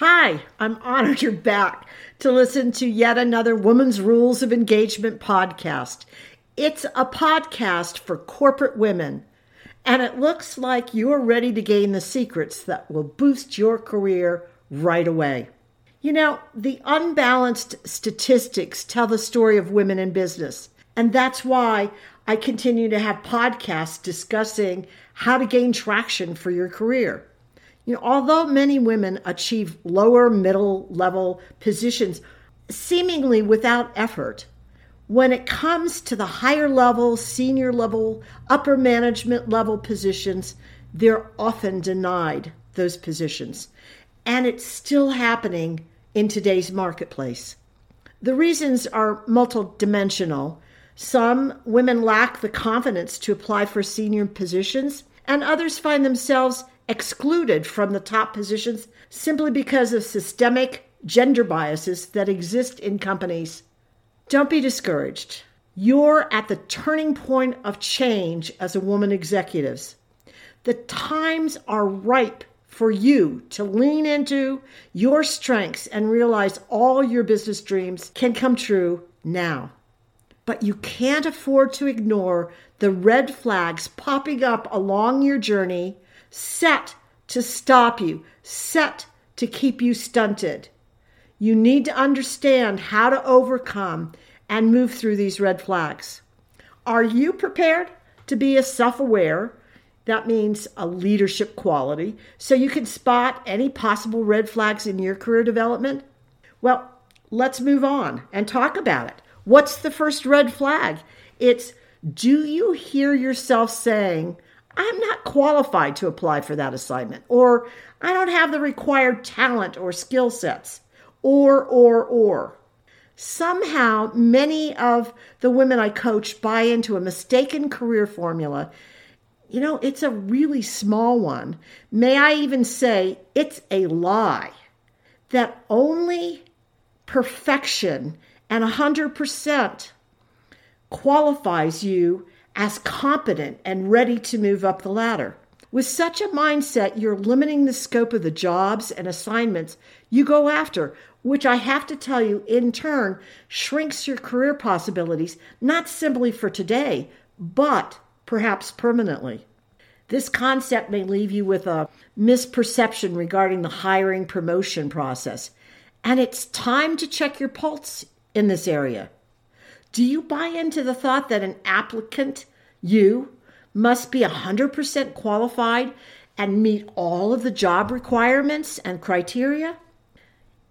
Hi, I'm honored you're back to listen to yet another Women's Rules of Engagement podcast. It's a podcast for corporate women, and it looks like you're ready to gain the secrets that will boost your career right away. You know, the unbalanced statistics tell the story of women in business, and that's why I continue to have podcasts discussing how to gain traction for your career. You know, although many women achieve lower middle level positions seemingly without effort, when it comes to the higher level, senior level, upper management level positions, they're often denied those positions. And it's still happening in today's marketplace. The reasons are multidimensional. Some women lack the confidence to apply for senior positions, and others find themselves excluded from the top positions simply because of systemic gender biases that exist in companies. Don't be discouraged. You're at the turning point of change as a woman executives. The times are ripe for you to lean into your strengths and realize all your business dreams can come true now. But you can't afford to ignore the red flags popping up along your journey set to stop you, set to keep you stunted. You need to understand how to overcome and move through these red flags. Are you prepared to be a self aware? That means a leadership quality, so you can spot any possible red flags in your career development? Well, let's move on and talk about it. What's the first red flag? It's do you hear yourself saying, I'm not qualified to apply for that assignment, or I don't have the required talent or skill sets, or, or, or. Somehow, many of the women I coach buy into a mistaken career formula. You know, it's a really small one. May I even say it's a lie that only perfection and 100% qualifies you as competent and ready to move up the ladder. With such a mindset, you're limiting the scope of the jobs and assignments you go after, which I have to tell you, in turn, shrinks your career possibilities, not simply for today, but perhaps permanently. This concept may leave you with a misperception regarding the hiring promotion process, and it's time to check your pulse in this area. Do you buy into the thought that an applicant, you, must be 100% qualified and meet all of the job requirements and criteria?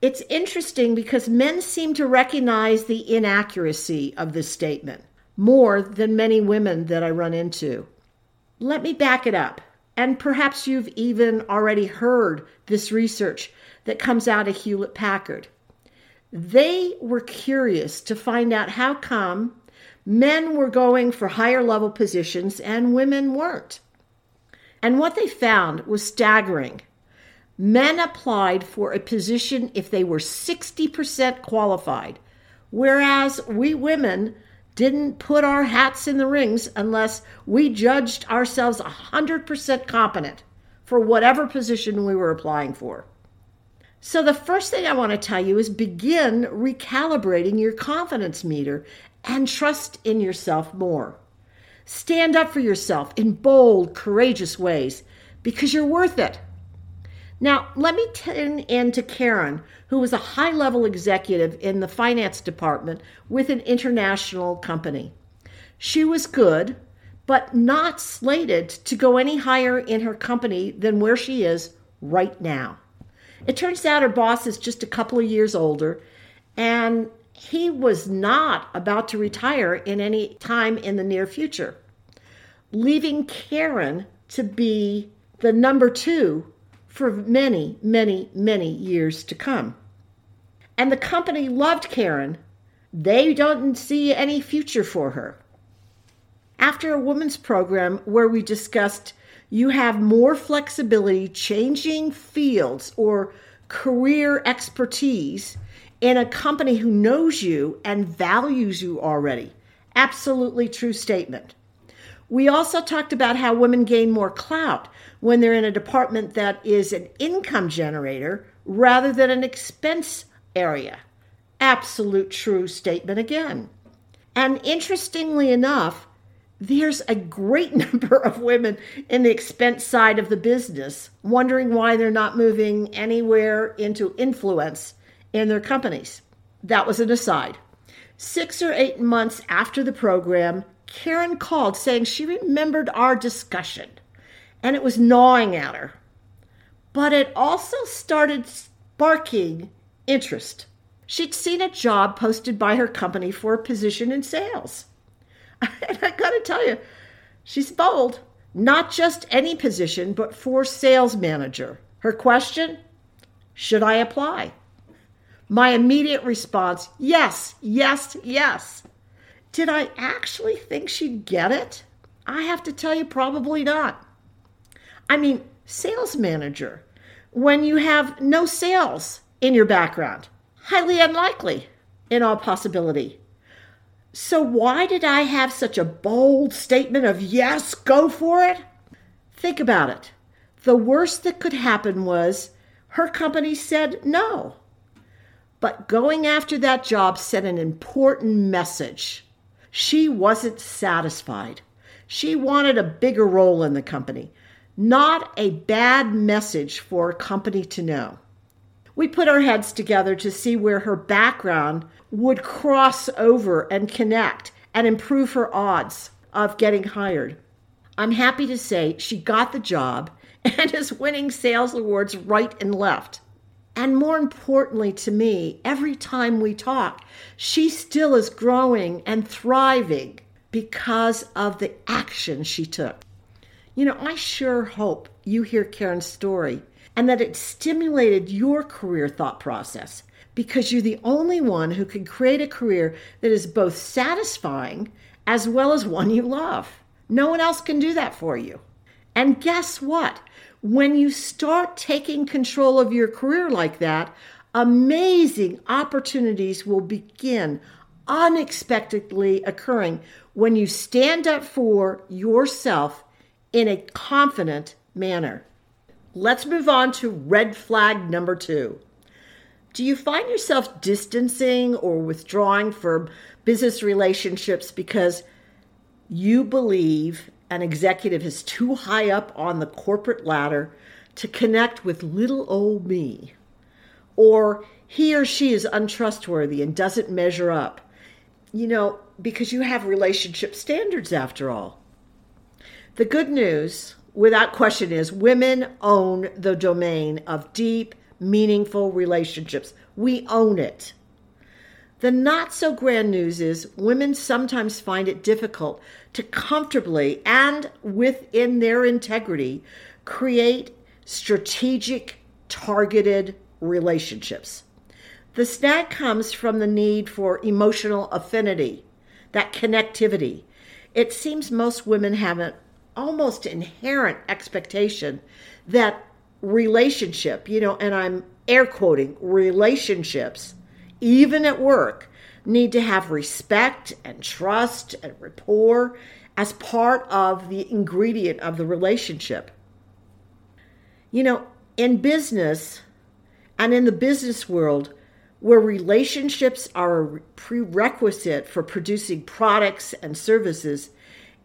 It's interesting because men seem to recognize the inaccuracy of this statement more than many women that I run into. Let me back it up. And perhaps you've even already heard this research that comes out of Hewlett Packard. They were curious to find out how come men were going for higher level positions and women weren't. And what they found was staggering. Men applied for a position if they were 60% qualified, whereas we women didn't put our hats in the rings unless we judged ourselves 100% competent for whatever position we were applying for. So, the first thing I want to tell you is begin recalibrating your confidence meter and trust in yourself more. Stand up for yourself in bold, courageous ways because you're worth it. Now, let me turn in to Karen, who was a high level executive in the finance department with an international company. She was good, but not slated to go any higher in her company than where she is right now. It turns out her boss is just a couple of years older, and he was not about to retire in any time in the near future, leaving Karen to be the number two for many, many, many years to come. And the company loved Karen. They don't see any future for her. After a women's program where we discussed you have more flexibility changing fields or career expertise in a company who knows you and values you already. Absolutely true statement. We also talked about how women gain more clout when they're in a department that is an income generator rather than an expense area. Absolute true statement again. And interestingly enough, there's a great number of women in the expense side of the business wondering why they're not moving anywhere into influence in their companies. That was an aside. Six or eight months after the program, Karen called saying she remembered our discussion and it was gnawing at her. But it also started sparking interest. She'd seen a job posted by her company for a position in sales. And I gotta tell you, she's bold. Not just any position, but for sales manager. Her question Should I apply? My immediate response yes, yes, yes. Did I actually think she'd get it? I have to tell you, probably not. I mean, sales manager, when you have no sales in your background, highly unlikely in all possibility. So, why did I have such a bold statement of yes, go for it? Think about it. The worst that could happen was her company said no. But going after that job sent an important message. She wasn't satisfied. She wanted a bigger role in the company, not a bad message for a company to know. We put our heads together to see where her background would cross over and connect and improve her odds of getting hired. I'm happy to say she got the job and is winning sales awards right and left. And more importantly to me, every time we talk, she still is growing and thriving because of the action she took. You know, I sure hope you hear Karen's story and that it stimulated your career thought process because you're the only one who can create a career that is both satisfying as well as one you love. No one else can do that for you. And guess what? When you start taking control of your career like that, amazing opportunities will begin unexpectedly occurring when you stand up for yourself in a confident manner. Let's move on to red flag number two. Do you find yourself distancing or withdrawing from business relationships because you believe an executive is too high up on the corporate ladder to connect with little old me? Or he or she is untrustworthy and doesn't measure up? You know, because you have relationship standards after all. The good news, without question, is women own the domain of deep, meaningful relationships. We own it. The not so grand news is women sometimes find it difficult to comfortably and within their integrity create strategic, targeted relationships. The snag comes from the need for emotional affinity, that connectivity. It seems most women have an almost inherent expectation that relationship, you know, and I'm air quoting relationships, even at work, need to have respect and trust and rapport as part of the ingredient of the relationship. You know, in business and in the business world, where relationships are a prerequisite for producing products and services,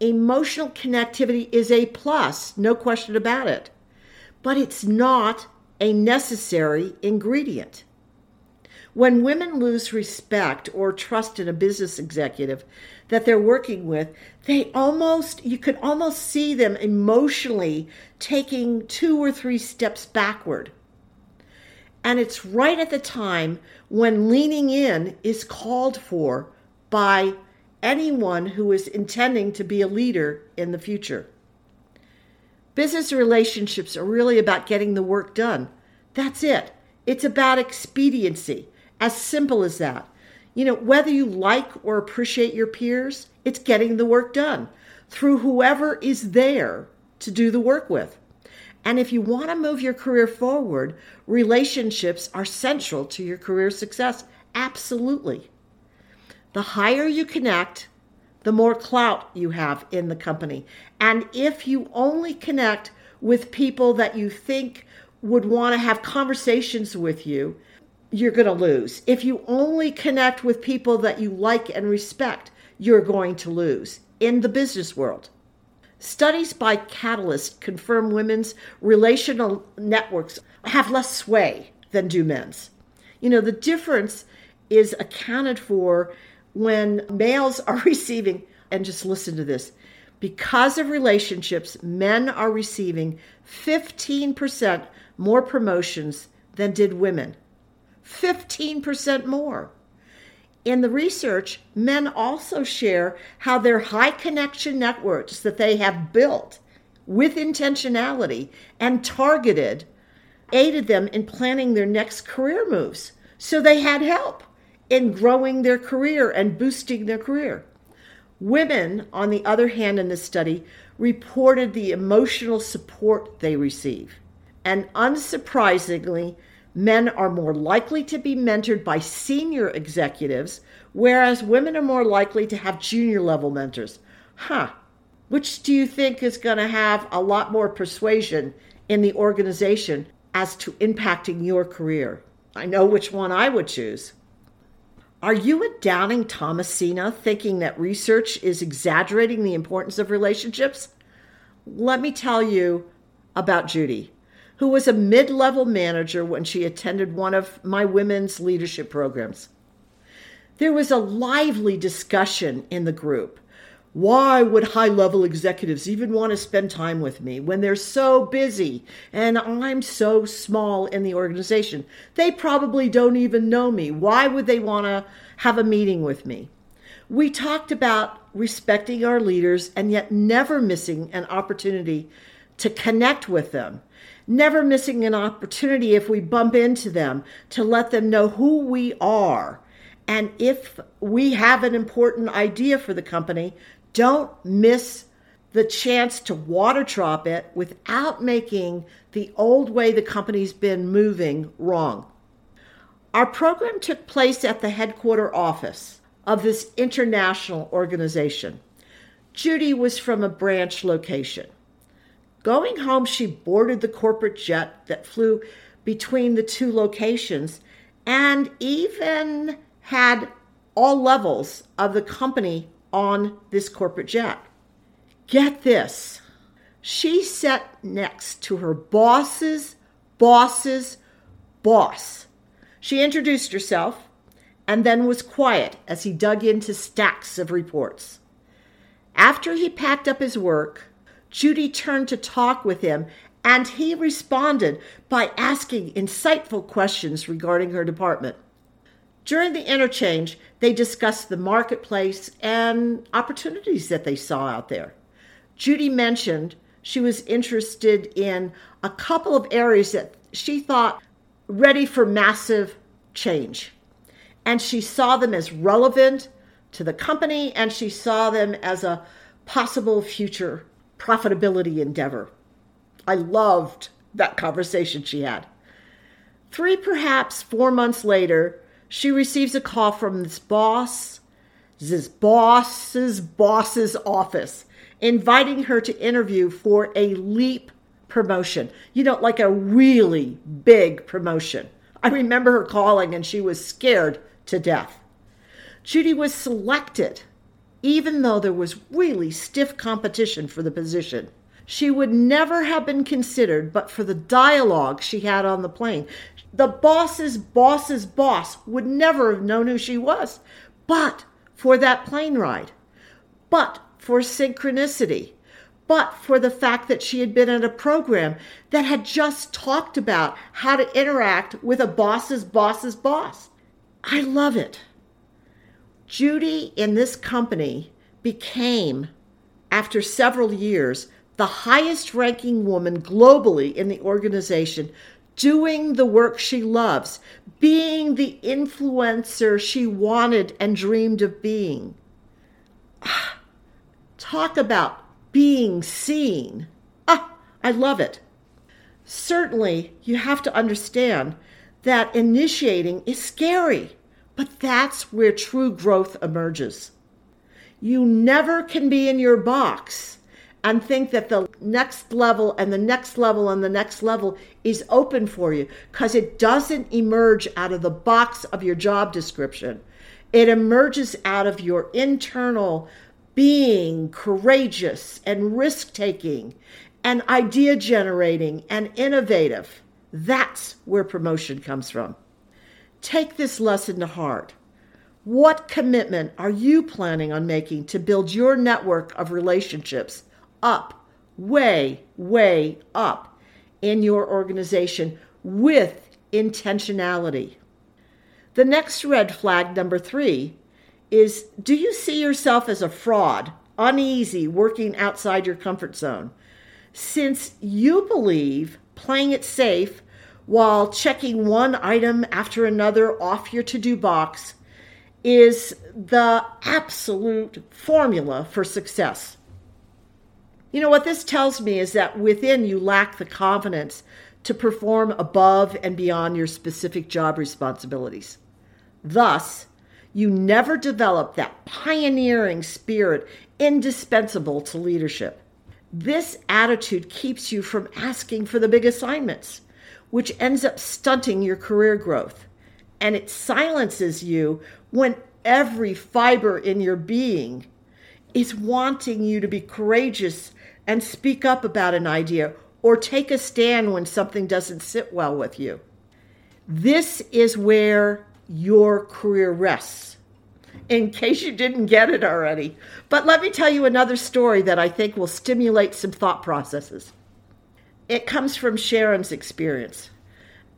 emotional connectivity is a plus, no question about it but it's not a necessary ingredient. When women lose respect or trust in a business executive that they're working with, they almost, you could almost see them emotionally taking two or three steps backward. And it's right at the time when leaning in is called for by anyone who is intending to be a leader in the future. Business relationships are really about getting the work done. That's it. It's about expediency. As simple as that. You know, whether you like or appreciate your peers, it's getting the work done through whoever is there to do the work with. And if you want to move your career forward, relationships are central to your career success. Absolutely. The higher you connect, the more clout you have in the company. And if you only connect with people that you think would want to have conversations with you, you're going to lose. If you only connect with people that you like and respect, you're going to lose in the business world. Studies by Catalyst confirm women's relational networks have less sway than do men's. You know, the difference is accounted for when males are receiving, and just listen to this because of relationships, men are receiving 15% more promotions than did women. 15% more. In the research, men also share how their high connection networks that they have built with intentionality and targeted aided them in planning their next career moves. So they had help in growing their career and boosting their career. Women, on the other hand, in this study, reported the emotional support they receive. And unsurprisingly, men are more likely to be mentored by senior executives, whereas women are more likely to have junior level mentors. Huh. Which do you think is going to have a lot more persuasion in the organization as to impacting your career? I know which one I would choose. Are you a doubting Thomasina thinking that research is exaggerating the importance of relationships? Let me tell you about Judy, who was a mid level manager when she attended one of my women's leadership programs. There was a lively discussion in the group why would high level executives even want to spend time with me when they're so busy and I'm so small in the organization? They probably don't even know me. Why would they want to have a meeting with me? We talked about respecting our leaders and yet never missing an opportunity to connect with them. Never missing an opportunity if we bump into them to let them know who we are. And if we have an important idea for the company, don't miss the chance to water drop it without making the old way the company's been moving wrong. Our program took place at the headquarter office of this international organization. Judy was from a branch location. Going home, she boarded the corporate jet that flew between the two locations and even had all levels of the company on this corporate jet. Get this. She sat next to her boss's boss's boss. She introduced herself and then was quiet as he dug into stacks of reports. After he packed up his work, Judy turned to talk with him and he responded by asking insightful questions regarding her department. During the interchange, they discussed the marketplace and opportunities that they saw out there. Judy mentioned she was interested in a couple of areas that she thought ready for massive change. And she saw them as relevant to the company and she saw them as a possible future profitability endeavor. I loved that conversation she had. Three, perhaps four months later, she receives a call from this boss, this boss's boss's office, inviting her to interview for a leap promotion. You know, like a really big promotion. I remember her calling and she was scared to death. Judy was selected, even though there was really stiff competition for the position. She would never have been considered but for the dialogue she had on the plane. The boss's boss's boss would never have known who she was, but for that plane ride, but for synchronicity, but for the fact that she had been in a program that had just talked about how to interact with a boss's boss's boss. I love it. Judy in this company became, after several years, the highest ranking woman globally in the organization, doing the work she loves, being the influencer she wanted and dreamed of being. Talk about being seen. Ah, I love it. Certainly, you have to understand that initiating is scary, but that's where true growth emerges. You never can be in your box and think that the next level and the next level and the next level is open for you because it doesn't emerge out of the box of your job description. It emerges out of your internal being courageous and risk taking and idea generating and innovative. That's where promotion comes from. Take this lesson to heart. What commitment are you planning on making to build your network of relationships up, way, way up in your organization with intentionality? The next red flag, number three, is do you see yourself as a fraud, uneasy, working outside your comfort zone? Since you believe playing it safe while checking one item after another off your to do box is the absolute formula for success. You know, what this tells me is that within you lack the confidence to perform above and beyond your specific job responsibilities. Thus, you never develop that pioneering spirit indispensable to leadership. This attitude keeps you from asking for the big assignments, which ends up stunting your career growth. And it silences you when every fiber in your being is wanting you to be courageous and speak up about an idea or take a stand when something doesn't sit well with you. This is where your career rests, in case you didn't get it already. But let me tell you another story that I think will stimulate some thought processes. It comes from Sharon's experience.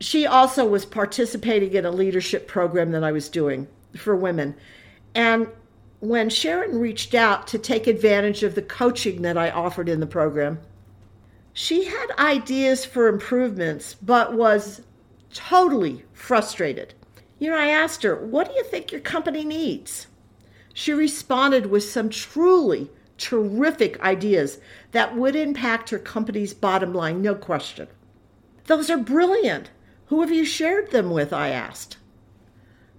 She also was participating in a leadership program that I was doing for women. And when Sharon reached out to take advantage of the coaching that I offered in the program, she had ideas for improvements, but was totally frustrated. You know, I asked her, What do you think your company needs? She responded with some truly terrific ideas that would impact her company's bottom line, no question. Those are brilliant. Who have you shared them with? I asked.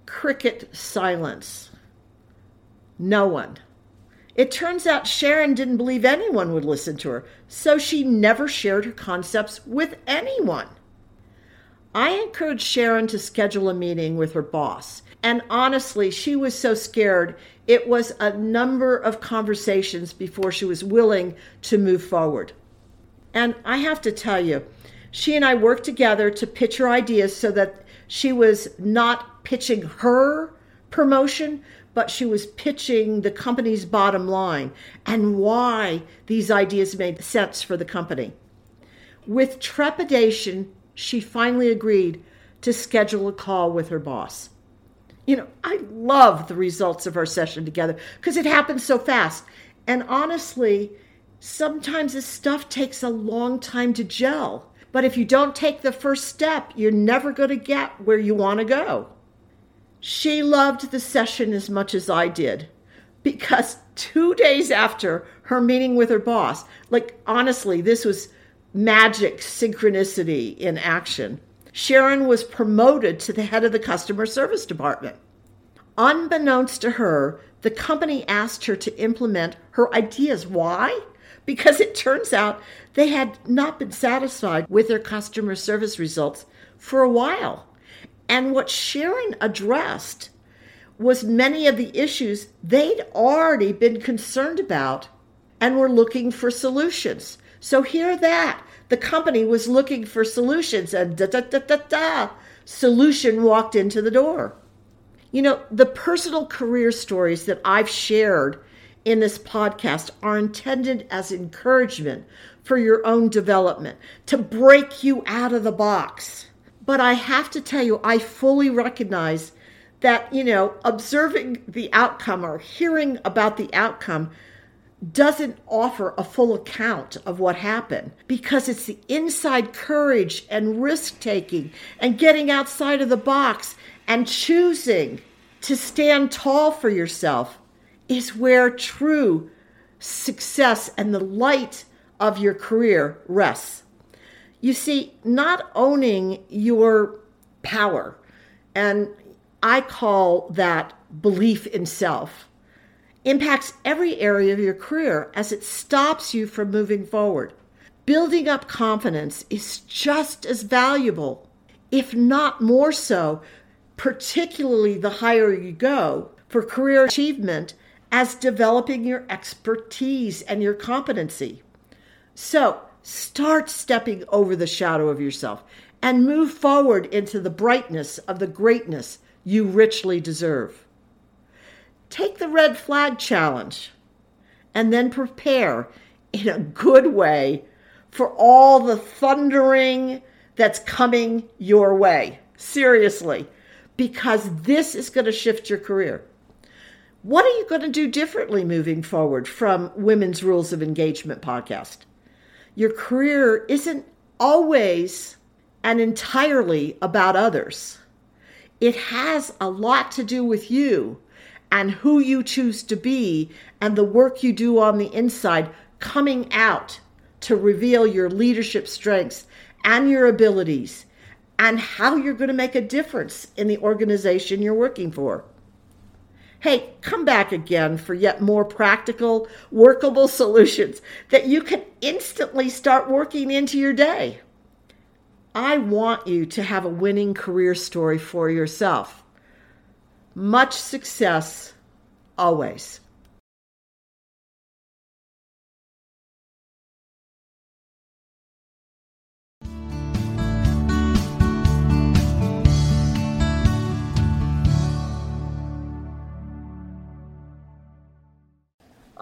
Cricket silence. No one. It turns out Sharon didn't believe anyone would listen to her, so she never shared her concepts with anyone. I encouraged Sharon to schedule a meeting with her boss. And honestly, she was so scared. It was a number of conversations before she was willing to move forward. And I have to tell you, she and I worked together to pitch her ideas so that she was not pitching her promotion, but she was pitching the company's bottom line and why these ideas made sense for the company. With trepidation, she finally agreed to schedule a call with her boss. You know, I love the results of our session together because it happened so fast. And honestly, sometimes this stuff takes a long time to gel. But if you don't take the first step, you're never going to get where you want to go. She loved the session as much as I did because two days after her meeting with her boss, like honestly, this was magic synchronicity in action. Sharon was promoted to the head of the customer service department. Unbeknownst to her, the company asked her to implement her ideas. Why? Because it turns out they had not been satisfied with their customer service results for a while. And what Sharon addressed was many of the issues they'd already been concerned about and were looking for solutions. So hear that. The company was looking for solutions and da da da da da. Solution walked into the door. You know, the personal career stories that I've shared in this podcast are intended as encouragement for your own development, to break you out of the box. But I have to tell you, I fully recognize that, you know, observing the outcome or hearing about the outcome doesn't offer a full account of what happened because it's the inside courage and risk taking and getting outside of the box and choosing to stand tall for yourself is where true success and the light of your career rests. You see, not owning your power, and I call that belief in self impacts every area of your career as it stops you from moving forward. Building up confidence is just as valuable, if not more so, particularly the higher you go for career achievement, as developing your expertise and your competency. So start stepping over the shadow of yourself and move forward into the brightness of the greatness you richly deserve. Take the red flag challenge and then prepare in a good way for all the thundering that's coming your way. Seriously, because this is going to shift your career. What are you going to do differently moving forward from Women's Rules of Engagement podcast? Your career isn't always and entirely about others. It has a lot to do with you and who you choose to be and the work you do on the inside coming out to reveal your leadership strengths and your abilities and how you're going to make a difference in the organization you're working for. Hey, come back again for yet more practical, workable solutions that you can instantly start working into your day. I want you to have a winning career story for yourself. Much success always.